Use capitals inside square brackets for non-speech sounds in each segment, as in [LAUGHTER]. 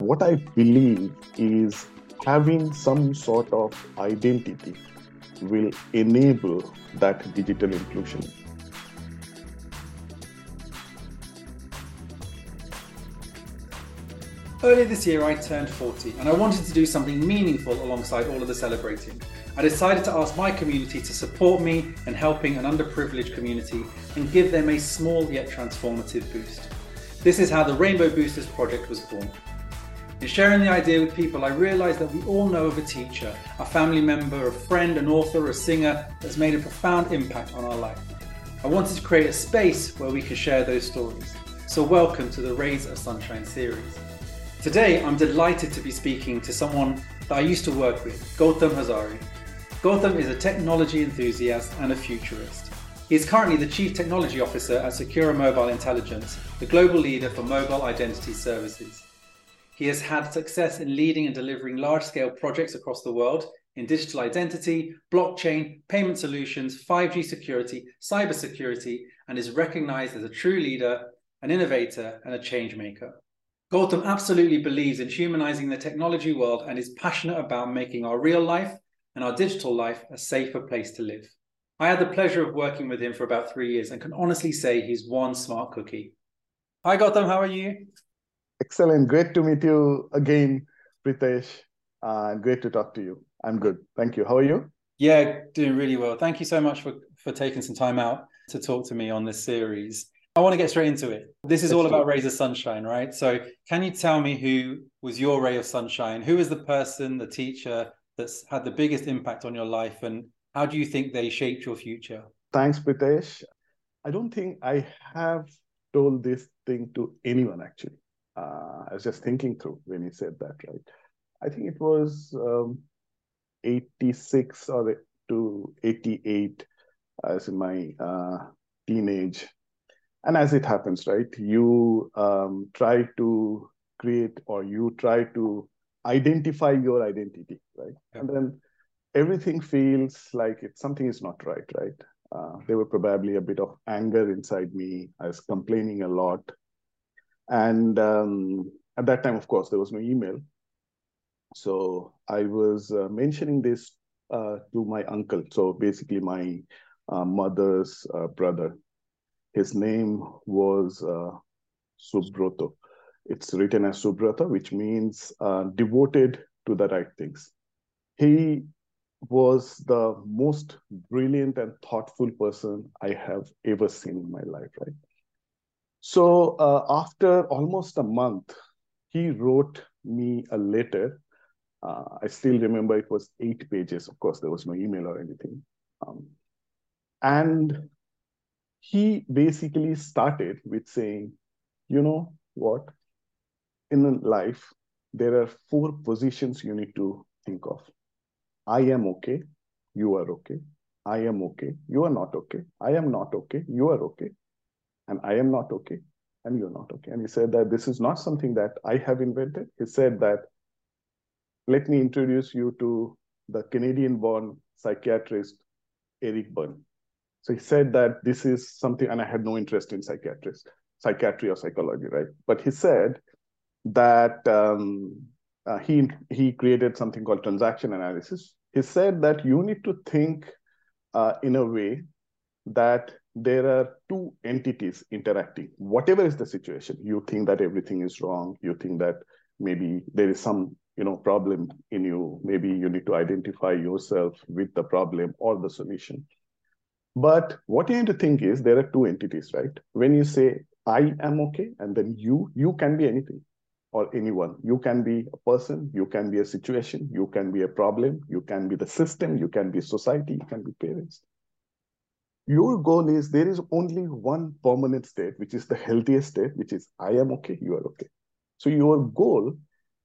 What I believe is having some sort of identity will enable that digital inclusion. Earlier this year, I turned 40 and I wanted to do something meaningful alongside all of the celebrating. I decided to ask my community to support me in helping an underprivileged community and give them a small yet transformative boost. This is how the Rainbow Boosters project was born. In sharing the idea with people, I realised that we all know of a teacher, a family member, a friend, an author, a singer that's made a profound impact on our life. I wanted to create a space where we could share those stories. So, welcome to the Rays of Sunshine series. Today, I'm delighted to be speaking to someone that I used to work with, Gautam Hazari. Gautam is a technology enthusiast and a futurist. He is currently the Chief Technology Officer at Sekura Mobile Intelligence, the global leader for mobile identity services. He has had success in leading and delivering large scale projects across the world in digital identity, blockchain, payment solutions, 5G security, cybersecurity, and is recognized as a true leader, an innovator, and a change maker. Gautam absolutely believes in humanizing the technology world and is passionate about making our real life and our digital life a safer place to live. I had the pleasure of working with him for about three years and can honestly say he's one smart cookie. Hi, Gautam, how are you? Excellent. Great to meet you again, Pritesh. Uh, great to talk to you. I'm good. Thank you. How are you? Yeah, doing really well. Thank you so much for, for taking some time out to talk to me on this series. I want to get straight into it. This is all about rays of sunshine, right? So, can you tell me who was your ray of sunshine? Who is the person, the teacher that's had the biggest impact on your life, and how do you think they shaped your future? Thanks, Pritesh. I don't think I have told this thing to anyone actually uh, I was just thinking through when he said that, right? I think it was um, 86 or to 88 as in my uh, teenage. And as it happens, right, you um, try to create or you try to identify your identity, right? Yeah. And then everything feels like it, something is not right, right? Uh, there were probably a bit of anger inside me. I was complaining a lot. And um, at that time, of course, there was no email. So I was uh, mentioning this uh, to my uncle. So basically, my uh, mother's uh, brother. His name was uh, Subroto. It's written as Subrata, which means uh, devoted to the right things. He was the most brilliant and thoughtful person I have ever seen in my life, right? So uh, after almost a month, he wrote me a letter. Uh, I still remember it was eight pages. Of course, there was no email or anything. Um, and he basically started with saying, you know what? In life, there are four positions you need to think of. I am okay. You are okay. I am okay. You are not okay. I am not okay. You are okay and I am not okay, and you're not okay. And he said that this is not something that I have invented. He said that, let me introduce you to the Canadian born psychiatrist, Eric Berne. So he said that this is something, and I had no interest in psychiatrists, psychiatry or psychology, right? But he said that um, uh, he he created something called transaction analysis. He said that you need to think uh, in a way that there are two entities interacting. Whatever is the situation, you think that everything is wrong, you think that maybe there is some you know problem in you maybe you need to identify yourself with the problem or the solution. But what you need to think is there are two entities right? When you say i am okay and then you you can be anything or anyone. You can be a person you can be a situation you can be a problem you can be the system you can be society you can be parents your goal is there is only one permanent state, which is the healthiest state, which is I am okay, you are okay. So your goal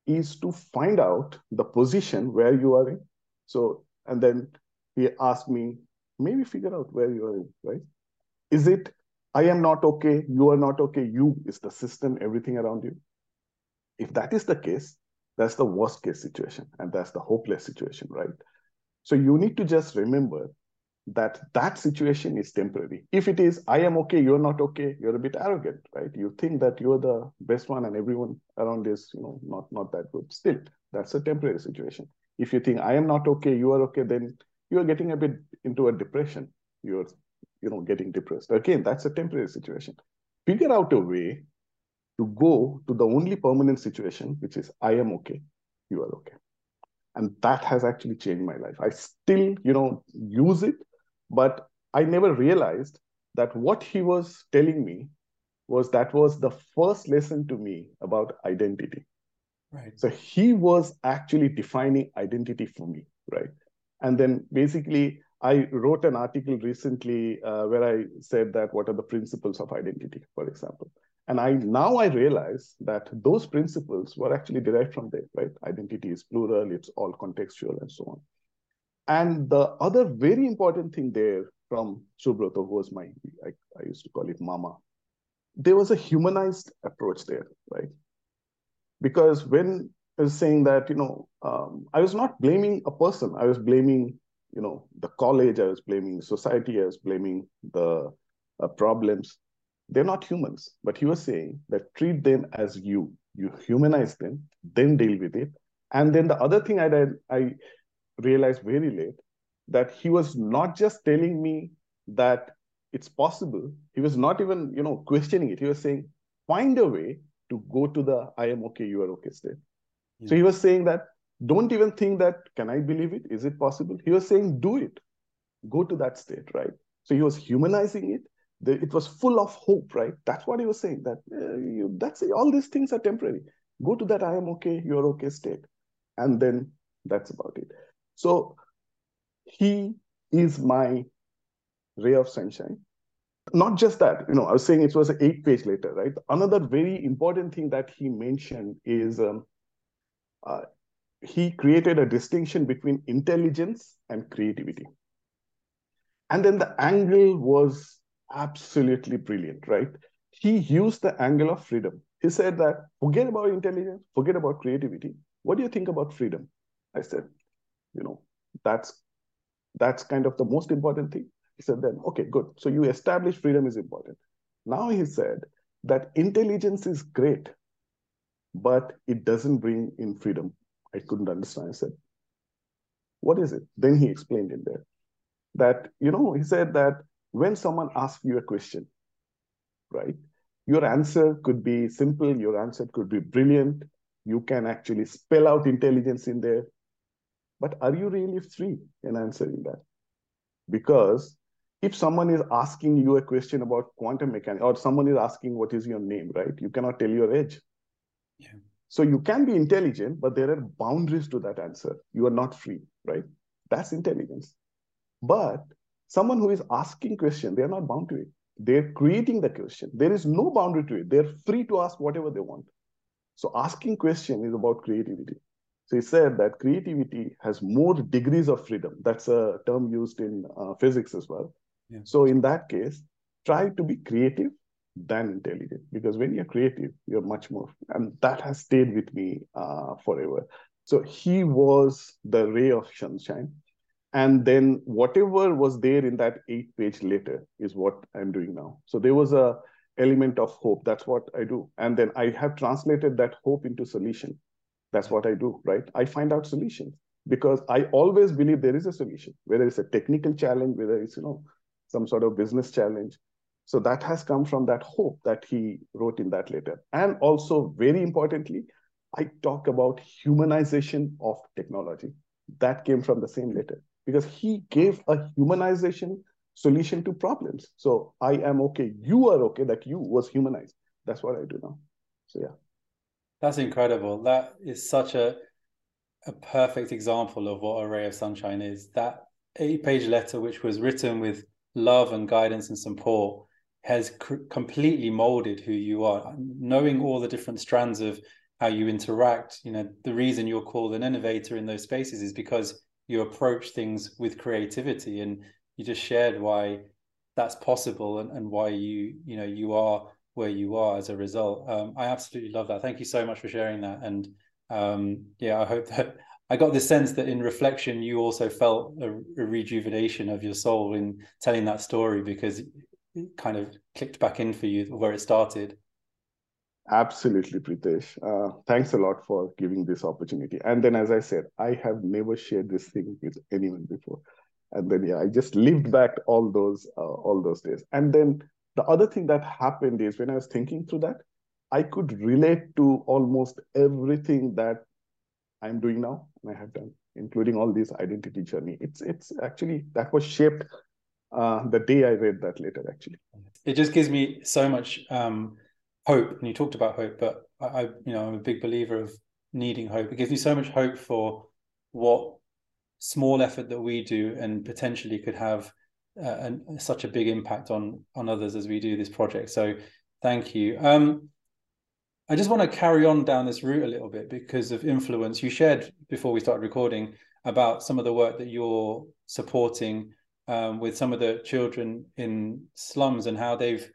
is to find out the position where you are in. So, and then he asked me, maybe figure out where you are in, right? Is it I am not okay, you are not okay, you is the system, everything around you? If that is the case, that's the worst case situation and that's the hopeless situation, right? So you need to just remember that that situation is temporary. If it is, I am okay, you're not okay, you're a bit arrogant, right? You think that you're the best one and everyone around is, you know, not, not that good. Still, that's a temporary situation. If you think I am not okay, you are okay, then you're getting a bit into a depression. You're, you know, getting depressed. Again, that's a temporary situation. Figure out a way to go to the only permanent situation, which is I am okay, you are okay. And that has actually changed my life. I still, you know, use it but I never realized that what he was telling me was that was the first lesson to me about identity. Right. So he was actually defining identity for me, right? And then basically, I wrote an article recently uh, where I said that what are the principles of identity, for example. And I now I realize that those principles were actually derived from there, right? Identity is plural, it's all contextual, and so on. And the other very important thing there from Subrata, who was my, I, I used to call it Mama, there was a humanized approach there, right? Because when I was saying that, you know, um, I was not blaming a person, I was blaming, you know, the college, I was blaming society, I was blaming the uh, problems. They're not humans, but he was saying that treat them as you. You humanize them, then deal with it. And then the other thing I did, I realized very late that he was not just telling me that it's possible. He was not even, you know, questioning it. He was saying, find a way to go to the I am okay, you are okay state. Yeah. So he was saying that don't even think that, can I believe it? Is it possible? He was saying, do it. Go to that state, right? So he was humanizing it. it was full of hope, right? That's what he was saying. That uh, you, that's all these things are temporary. Go to that I am okay, you're okay state. And then that's about it. So he is my ray of sunshine. Not just that, you know, I was saying it was an eight page later, right? Another very important thing that he mentioned is um, uh, he created a distinction between intelligence and creativity. And then the angle was absolutely brilliant, right? He used the angle of freedom. He said that forget about intelligence, forget about creativity. What do you think about freedom? I said, you know that's that's kind of the most important thing. He said then okay good. So you establish freedom is important. Now he said that intelligence is great but it doesn't bring in freedom. I couldn't understand. I said what is it? Then he explained in there that you know he said that when someone asks you a question right your answer could be simple your answer could be brilliant. You can actually spell out intelligence in there but are you really free in answering that? Because if someone is asking you a question about quantum mechanics, or someone is asking what is your name, right? You cannot tell your age. Yeah. So you can be intelligent, but there are boundaries to that answer. You are not free, right? That's intelligence. But someone who is asking question, they are not bound to it. They're creating the question. There is no boundary to it. They're free to ask whatever they want. So asking question is about creativity. So he said that creativity has more degrees of freedom. That's a term used in uh, physics as well. Yeah. So in that case, try to be creative than intelligent because when you're creative, you're much more, and that has stayed with me uh, forever. So he was the ray of sunshine. And then whatever was there in that eight page letter is what I'm doing now. So there was a element of hope. That's what I do. And then I have translated that hope into solution. That's what I do, right? I find out solutions because I always believe there is a solution, whether it's a technical challenge, whether it's, you know, some sort of business challenge. So that has come from that hope that he wrote in that letter. And also, very importantly, I talk about humanization of technology. That came from the same letter because he gave a humanization solution to problems. So I am okay, you are okay, that you was humanized. That's what I do now. So yeah. That's incredible. That is such a a perfect example of what a ray of sunshine is. That eight page letter, which was written with love and guidance and support, has completely molded who you are. Knowing all the different strands of how you interact, you know, the reason you're called an innovator in those spaces is because you approach things with creativity and you just shared why that's possible and, and why you, you know, you are where you are as a result. Um, I absolutely love that. Thank you so much for sharing that. And um, yeah, I hope that [LAUGHS] I got this sense that in reflection, you also felt a, a rejuvenation of your soul in telling that story because it kind of clicked back in for you where it started. Absolutely, Pritesh. Uh, thanks a lot for giving this opportunity. And then, as I said, I have never shared this thing with anyone before. And then, yeah, I just lived back all those uh, all those days. And then the other thing that happened is when I was thinking through that, I could relate to almost everything that I'm doing now and I have done, including all this identity journey. It's it's actually that was shaped uh, the day I read that letter. Actually, it just gives me so much um, hope. And you talked about hope, but I, I, you know, I'm a big believer of needing hope. It gives me so much hope for what small effort that we do and potentially could have uh, an, such a big impact on on others as we do this project. So, thank you. Um, I just want to carry on down this route a little bit because of influence. You shared before we started recording about some of the work that you're supporting um, with some of the children in slums and how they've,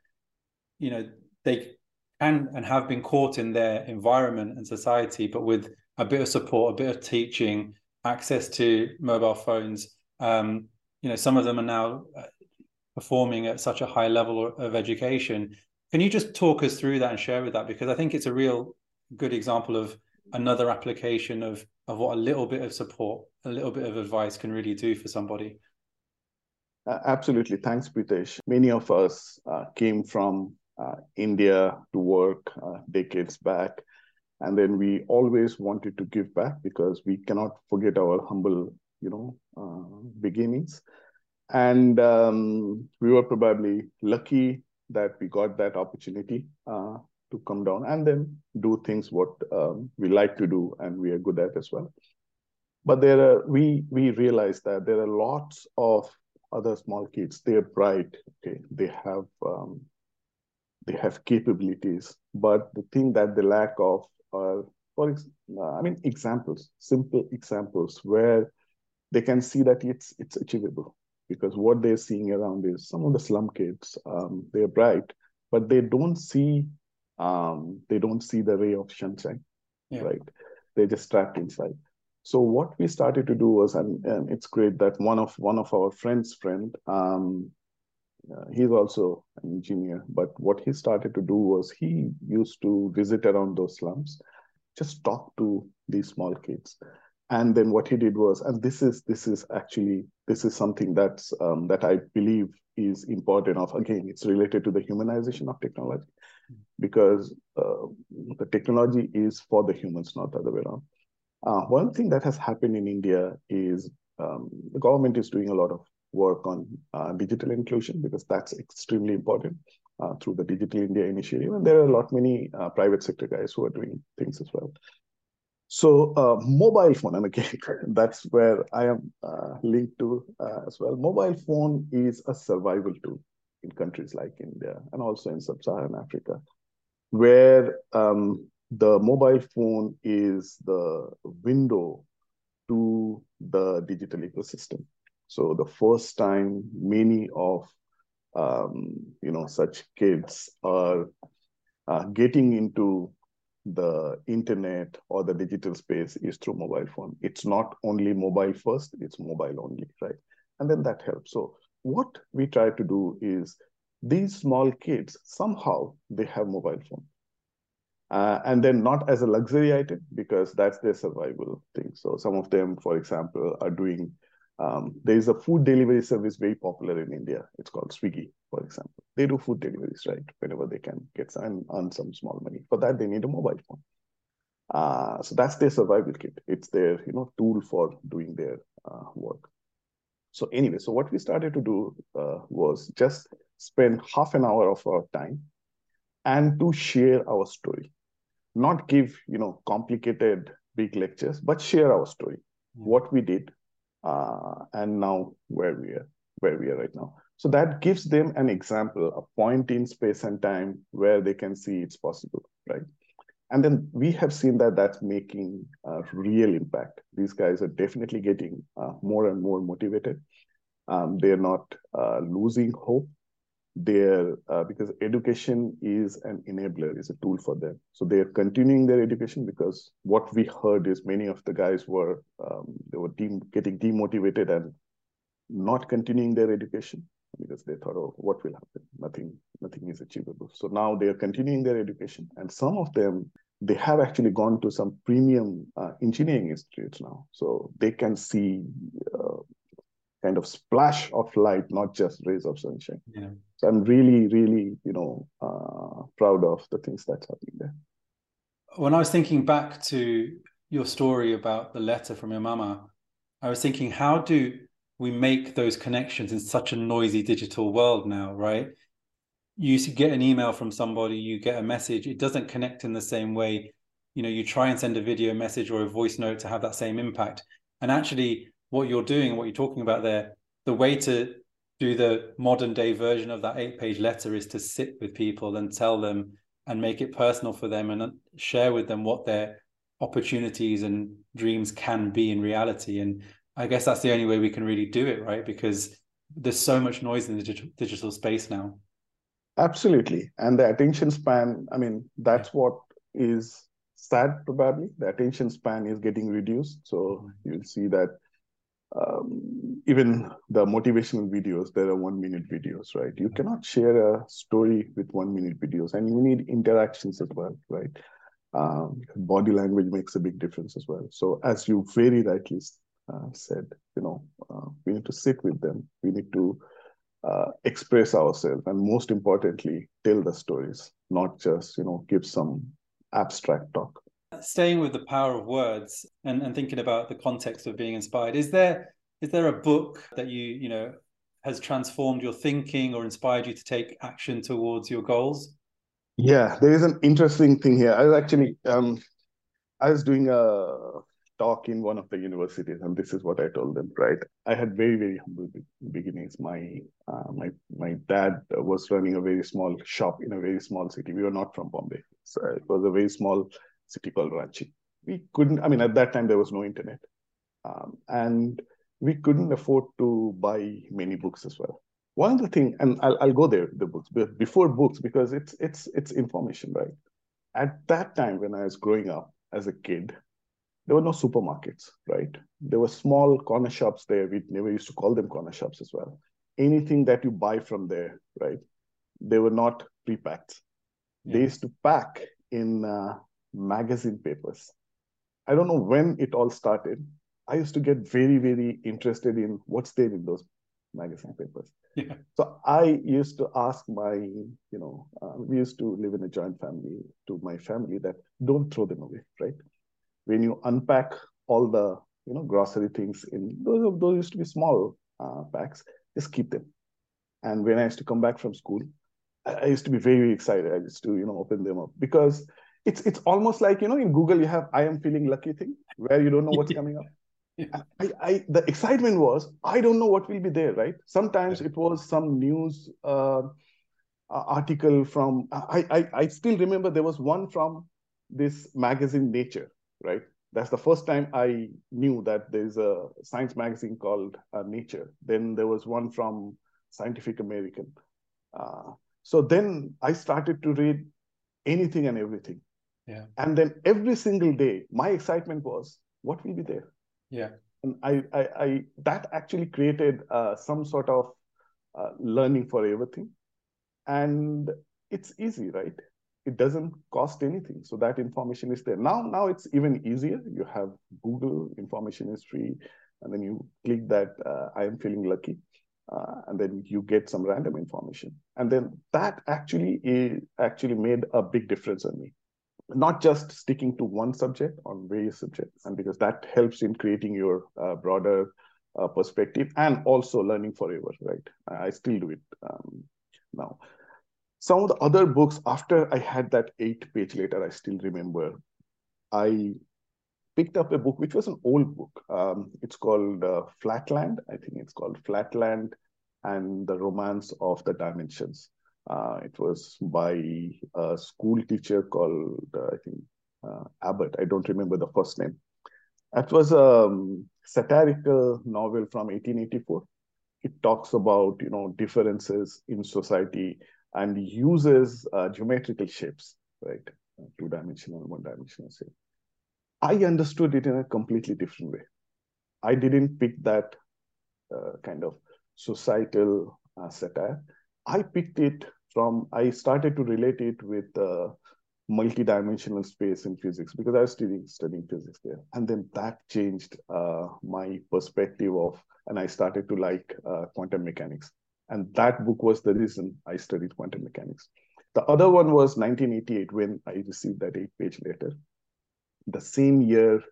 you know, they can and have been caught in their environment and society, but with a bit of support, a bit of teaching, access to mobile phones. Um, you know, some of them are now uh, performing at such a high level of education can you just talk us through that and share with that? Because I think it's a real good example of another application of of what a little bit of support, a little bit of advice can really do for somebody. Uh, absolutely. Thanks, Pritesh. Many of us uh, came from uh, India to work uh, decades back. And then we always wanted to give back because we cannot forget our humble, you know, uh, beginnings. And um, we were probably lucky that we got that opportunity uh, to come down and then do things what um, we like to do and we are good at as well. But there are we we realize that there are lots of other small kids. They're bright. Okay, they have um, they have capabilities, but the thing that they lack of are, for ex- I mean, examples, simple examples where they can see that it's it's achievable because what they're seeing around is some of the slum kids um, they're bright but they don't see um, they don't see the ray of sunshine yeah. right? They're just trapped inside. So what we started to do was and, and it's great that one of one of our friends friend um, uh, he's also an engineer but what he started to do was he used to visit around those slums just talk to these small kids and then what he did was and this is this is actually this is something that's um, that i believe is important of again it's related to the humanization of technology. Because uh, the technology is for the humans not the other way around. Uh, one thing that has happened in india is um, the government is doing a lot of work on uh, digital inclusion because that's extremely important uh, through the digital india initiative. And there are a lot many uh, private sector guys who are doing things as well so uh, mobile phone, and again, [LAUGHS] that's where I am uh, linked to uh, as well. Mobile phone is a survival tool in countries like India and also in sub-Saharan Africa, where um, the mobile phone is the window to the digital ecosystem. So the first time many of um, you know such kids are uh, getting into the internet or the digital space is through mobile phone. It's not only mobile first, it's mobile only, right? And then that helps. So what we try to do is these small kids, somehow they have mobile phone. Uh, and then not as a luxury item because that's their survival thing. So some of them, for example, are doing um, there is a food delivery service very popular in India. It's called Swiggy, for example. They do food deliveries, right? Whenever they can get some, earn some small money. For that, they need a mobile phone. Uh, so that's their survival kit. It's their you know tool for doing their uh, work. So anyway, so what we started to do uh, was just spend half an hour of our time and to share our story, not give you know complicated big lectures, but share our story, mm-hmm. what we did, uh, and now where we are where we are right now. So that gives them an example a point in space and time where they can see it's possible right? And then we have seen that that's making a real impact. These guys are definitely getting uh, more and more motivated. Um, they're not uh, losing hope their uh, because education is an enabler is a tool for them. So they're continuing their education because what we heard is many of the guys were um, they were de- getting demotivated and not continuing their education because they thought oh what will happen? Nothing nothing is achievable. So now they are continuing their education and some of them they have actually gone to some premium uh, engineering institutes now. So they can see kind of splash of light, not just rays of sunshine. Yeah. So I'm really, really, you know, uh, proud of the things that's happening there. When I was thinking back to your story about the letter from your mama, I was thinking, how do we make those connections in such a noisy digital world now, right? You get an email from somebody, you get a message, it doesn't connect in the same way. You know, you try and send a video message or a voice note to have that same impact. And actually, what you're doing what you're talking about there, the way to do the modern day version of that eight page letter is to sit with people and tell them and make it personal for them and share with them what their opportunities and dreams can be in reality. And I guess that's the only way we can really do it, right? Because there's so much noise in the digital, space now. Absolutely. And the attention span, I mean, that's what is sad probably. The attention span is getting reduced. So mm-hmm. you'll see that um, even the motivational videos, there are one minute videos, right? You cannot share a story with one minute videos, and you need interactions as well, right? Um, body language makes a big difference as well. So, as you very rightly uh, said, you know, uh, we need to sit with them. We need to uh, express ourselves, and most importantly, tell the stories, not just you know give some abstract talk staying with the power of words and, and thinking about the context of being inspired is there is there a book that you you know has transformed your thinking or inspired you to take action towards your goals? Yeah there is an interesting thing here. I was actually um i was doing a talk in one of the universities and this is what i told them right? I had very very humble beginnings. My uh, my my dad was running a very small shop in a very small city. We were not from bombay. So it was a very small city called Ranchi. We couldn't, I mean, at that time, there was no internet. Um, and we couldn't afford to buy many books as well. One of the things, and I'll, I'll go there, the books, but before books, because it's it's it's information, right? At that time, when I was growing up as a kid, there were no supermarkets, right? There were small corner shops there. We never used to call them corner shops as well. Anything that you buy from there, right? They were not pre-packed. Yeah. They used to pack in uh, magazine papers. I don't know when it all started. I used to get very, very interested in what's there in those magazine papers. Yeah. So I used to ask my, you know, uh, we used to live in a joint family to my family that don't throw them away, right? When you unpack all the, you know, grocery things in those, those used to be small uh, packs, just keep them. And when I used to come back from school, I, I used to be very, very excited. I used to, you know, open them up because it's it's almost like you know in google you have i am feeling lucky thing where you don't know what's coming up. [LAUGHS] I, I the excitement was i don't know what will be there right? Sometimes it was some news uh, article from I, I i still remember there was one from this magazine nature right? That's the first time i knew that there's a science magazine called uh, nature. Then there was one from scientific american. Uh, so then i started to read anything and everything yeah. And then every single day, my excitement was, what will be there? Yeah. And I, I, I that actually created uh, some sort of uh, learning for everything. And it's easy, right? It doesn't cost anything. So that information is there. Now, now it's even easier. You have Google, information is free. And then you click that uh, I am feeling lucky. Uh, and then you get some random information and then that actually is, actually made a big difference on me not just sticking to one subject on various subjects and because that helps in creating your uh, broader uh, perspective and also learning forever right? I still do it um, now. Some of the other books after i had that eight page letter i still remember i picked up a book which was an old book. Um, it's called uh, flatland. I think it's called flatland and the romance of the dimensions uh, it was by a school teacher called, uh, I think, uh, Abbott. I don't remember the first name. It was a um, satirical novel from 1884. it talks about you know differences in society and uses uh, geometrical shapes, right? Two dimensional, one dimensional shape. I understood it in a completely different way. I didn't pick that uh, kind of societal uh, satire. I picked it from, I started to relate it with uh, multi-dimensional space in physics because I was studying, studying physics there. And then that changed uh, my perspective of, and I started to like uh, quantum mechanics. And that book was the reason I studied quantum mechanics. The other one was 1988 when I received that eight page letter. The same year,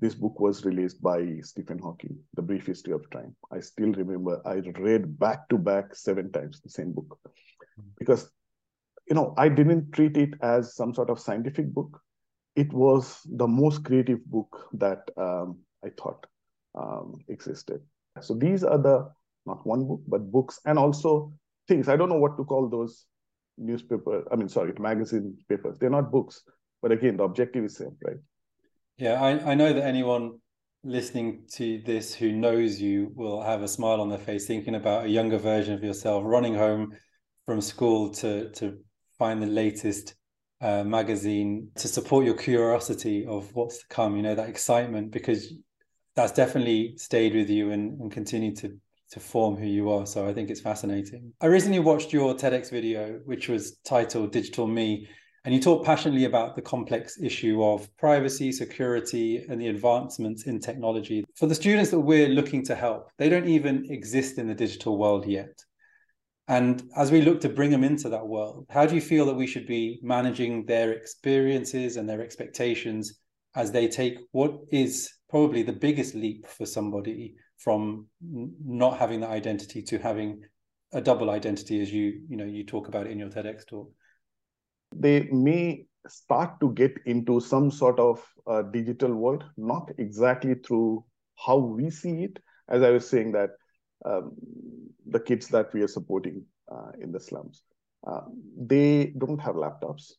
this book was released by Stephen Hawking, The Brief History of Time. I still remember I read back to back seven times the same book because, you know, I didn't treat it as some sort of scientific book. It was the most creative book that um, I thought um, existed. So these are the not one book, but books and also things. I don't know what to call those newspaper, I mean, sorry, magazine papers. They're not books, but again, the objective is same, right? Yeah, I, I know that anyone listening to this who knows you will have a smile on their face thinking about a younger version of yourself running home from school to to find the latest uh, magazine to support your curiosity of what's to come you know that excitement because that's definitely stayed with you and, and continued to to form who you are. So I think it's fascinating. I recently watched your TEDx video, which was titled Digital Me, and you talk passionately about the complex issue of privacy, security, and the advancements in technology. For the students that we're looking to help, they don't even exist in the digital world yet. And as we look to bring them into that world, how do you feel that we should be managing their experiences and their expectations as they take what is probably the biggest leap for somebody from not having that identity to having a double identity as you you know you talk about in your TEDx talk? They may start to get into some sort of uh, digital world, not exactly through how we see it. As I was saying that um, the kids that we are supporting uh, in the slums, uh, they don't have laptops.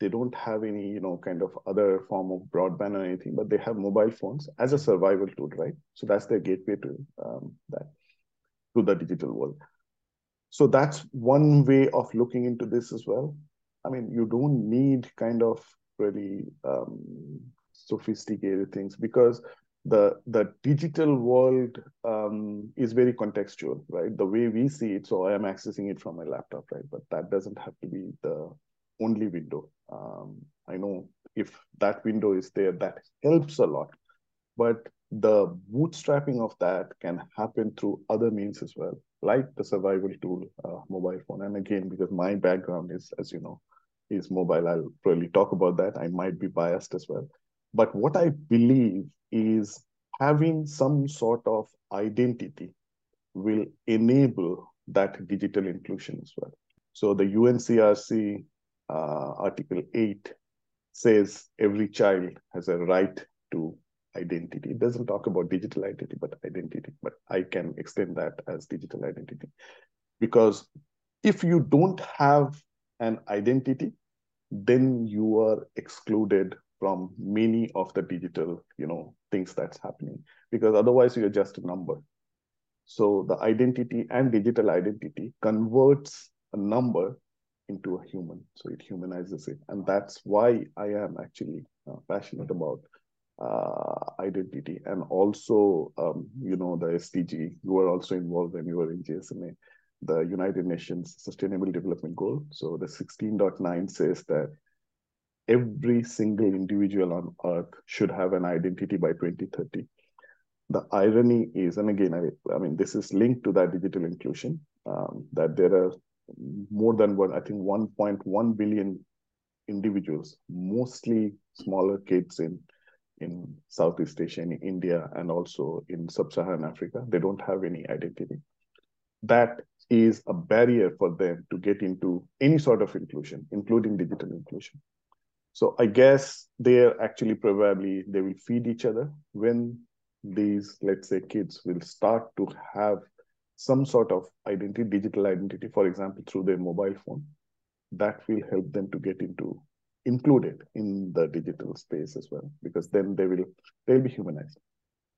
They don't have any you know kind of other form of broadband or anything but they have mobile phones as a survival tool right? So that's their gateway to um, that to the digital world. So that's one way of looking into this as well i mean you don't need kind of really um, sophisticated things because the the digital world um, is very contextual right the way we see it so i am accessing it from my laptop right but that doesn't have to be the only window. Um, I know if that window is there, that helps a lot. But the bootstrapping of that can happen through other means as well, like the survival tool, uh, mobile phone. And again, because my background is, as you know, is mobile, I'll probably talk about that. I might be biased as well. But what I believe is having some sort of identity will enable that digital inclusion as well. So the UNCRC uh, Article 8 says every child has a right to identity. It doesn't talk about digital identity, but identity. But I can extend that as digital identity. Because if you don't have an identity, then you are excluded from many of the digital, you know, things that's happening. Because otherwise you're just a number. So the identity and digital identity converts a number into a human. So it humanizes it. And that's why I am actually uh, passionate about uh, identity and also, um, you know, the SDG. You were also involved when you were in GSMA, the United Nations Sustainable Development Goal. So the 16.9 says that every single individual on earth should have an identity by 2030 the irony is, and again, I, I mean, this is linked to that digital inclusion, um, that there are more than one, I think 1.1 billion individuals, mostly smaller kids in in Southeast Asia, in India, and also in sub-Saharan Africa. They don't have any identity. That is a barrier for them to get into any sort of inclusion, including digital inclusion. So I guess they're actually probably they will feed each other when these, let's say, kids will start to have some sort of identity, digital identity, for example, through their mobile phone, that will help them to get into included in the digital space as well, because then they will they'll be humanized.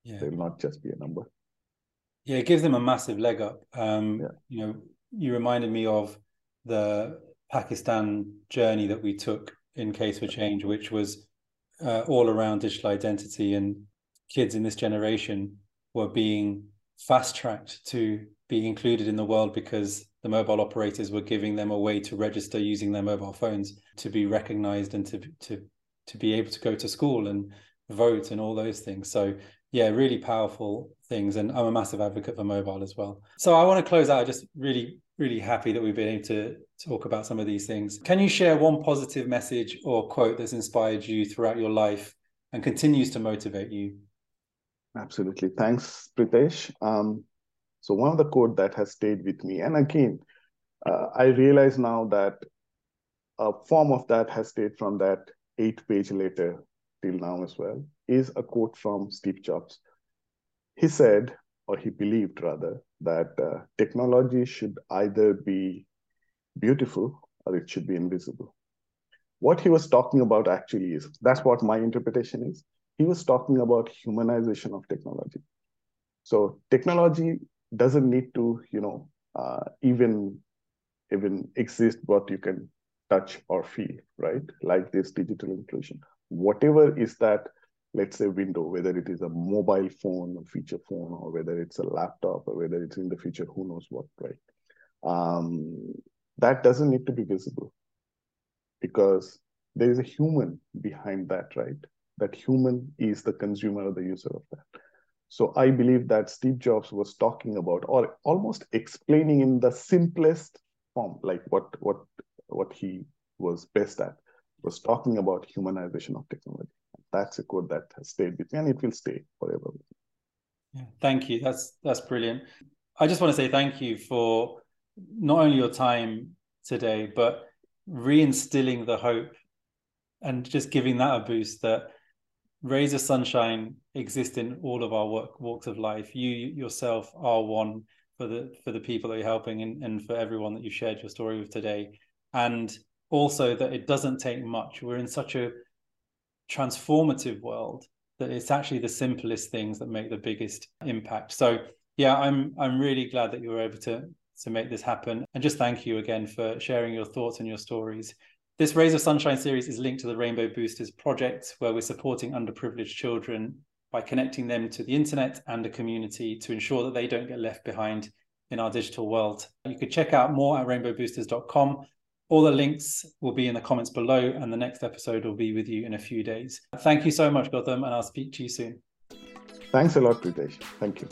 Yeah. They'll not just be a number. Yeah, it gives them a massive leg up. Um, yeah. You know, you reminded me of the Pakistan journey that we took in Case for Change, which was uh, all around digital identity, and kids in this generation were being fast tracked to be included in the world because the mobile operators were giving them a way to register using their mobile phones to be recognized and to to to be able to go to school and vote and all those things. So yeah, really powerful things. And I'm a massive advocate for mobile as well. So I want to close out just really, really happy that we've been able to talk about some of these things. Can you share one positive message or quote that's inspired you throughout your life and continues to motivate you? Absolutely. Thanks, Pritesh. Um, so one of the quote that has stayed with me, and again, uh, I realize now that a form of that has stayed from that eight page letter till now as well, is a quote from Steve Jobs. He said, or he believed rather, that uh, technology should either be beautiful or it should be invisible. What he was talking about actually is that's what my interpretation is. He was talking about humanization of technology. So technology doesn't need to, you know, uh, even even exist what you can touch or feel, right? Like this digital inclusion. Whatever is that, let's say, window, whether it is a mobile phone, a feature phone, or whether it's a laptop, or whether it's in the future, who knows what, right? Um, that doesn't need to be visible because there is a human behind that, right? That human is the consumer or the user of that. So I believe that Steve Jobs was talking about or almost explaining in the simplest form, like what what what he was best at, was talking about humanization of technology. That's a quote that has stayed with me and it will stay forever. Yeah, thank you. That's that's brilliant. I just want to say thank you for not only your time today, but reinstilling the hope and just giving that a boost that rays of sunshine exist in all of our work, walks of life. You yourself are one for the for the people that you're helping and, and for everyone that you shared your story with today. And also that it doesn't take much. We're in such a transformative world that it's actually the simplest things that make the biggest impact. So yeah, I'm I'm really glad that you were able to to make this happen. And just thank you again for sharing your thoughts and your stories. This Rays of Sunshine series is linked to the Rainbow Boosters project, where we're supporting underprivileged children by connecting them to the internet and a community to ensure that they don't get left behind in our digital world. You could check out more at rainbowboosters.com. All the links will be in the comments below, and the next episode will be with you in a few days. Thank you so much, Gautam, and I'll speak to you soon. Thanks a lot, Pritesh. Thank you.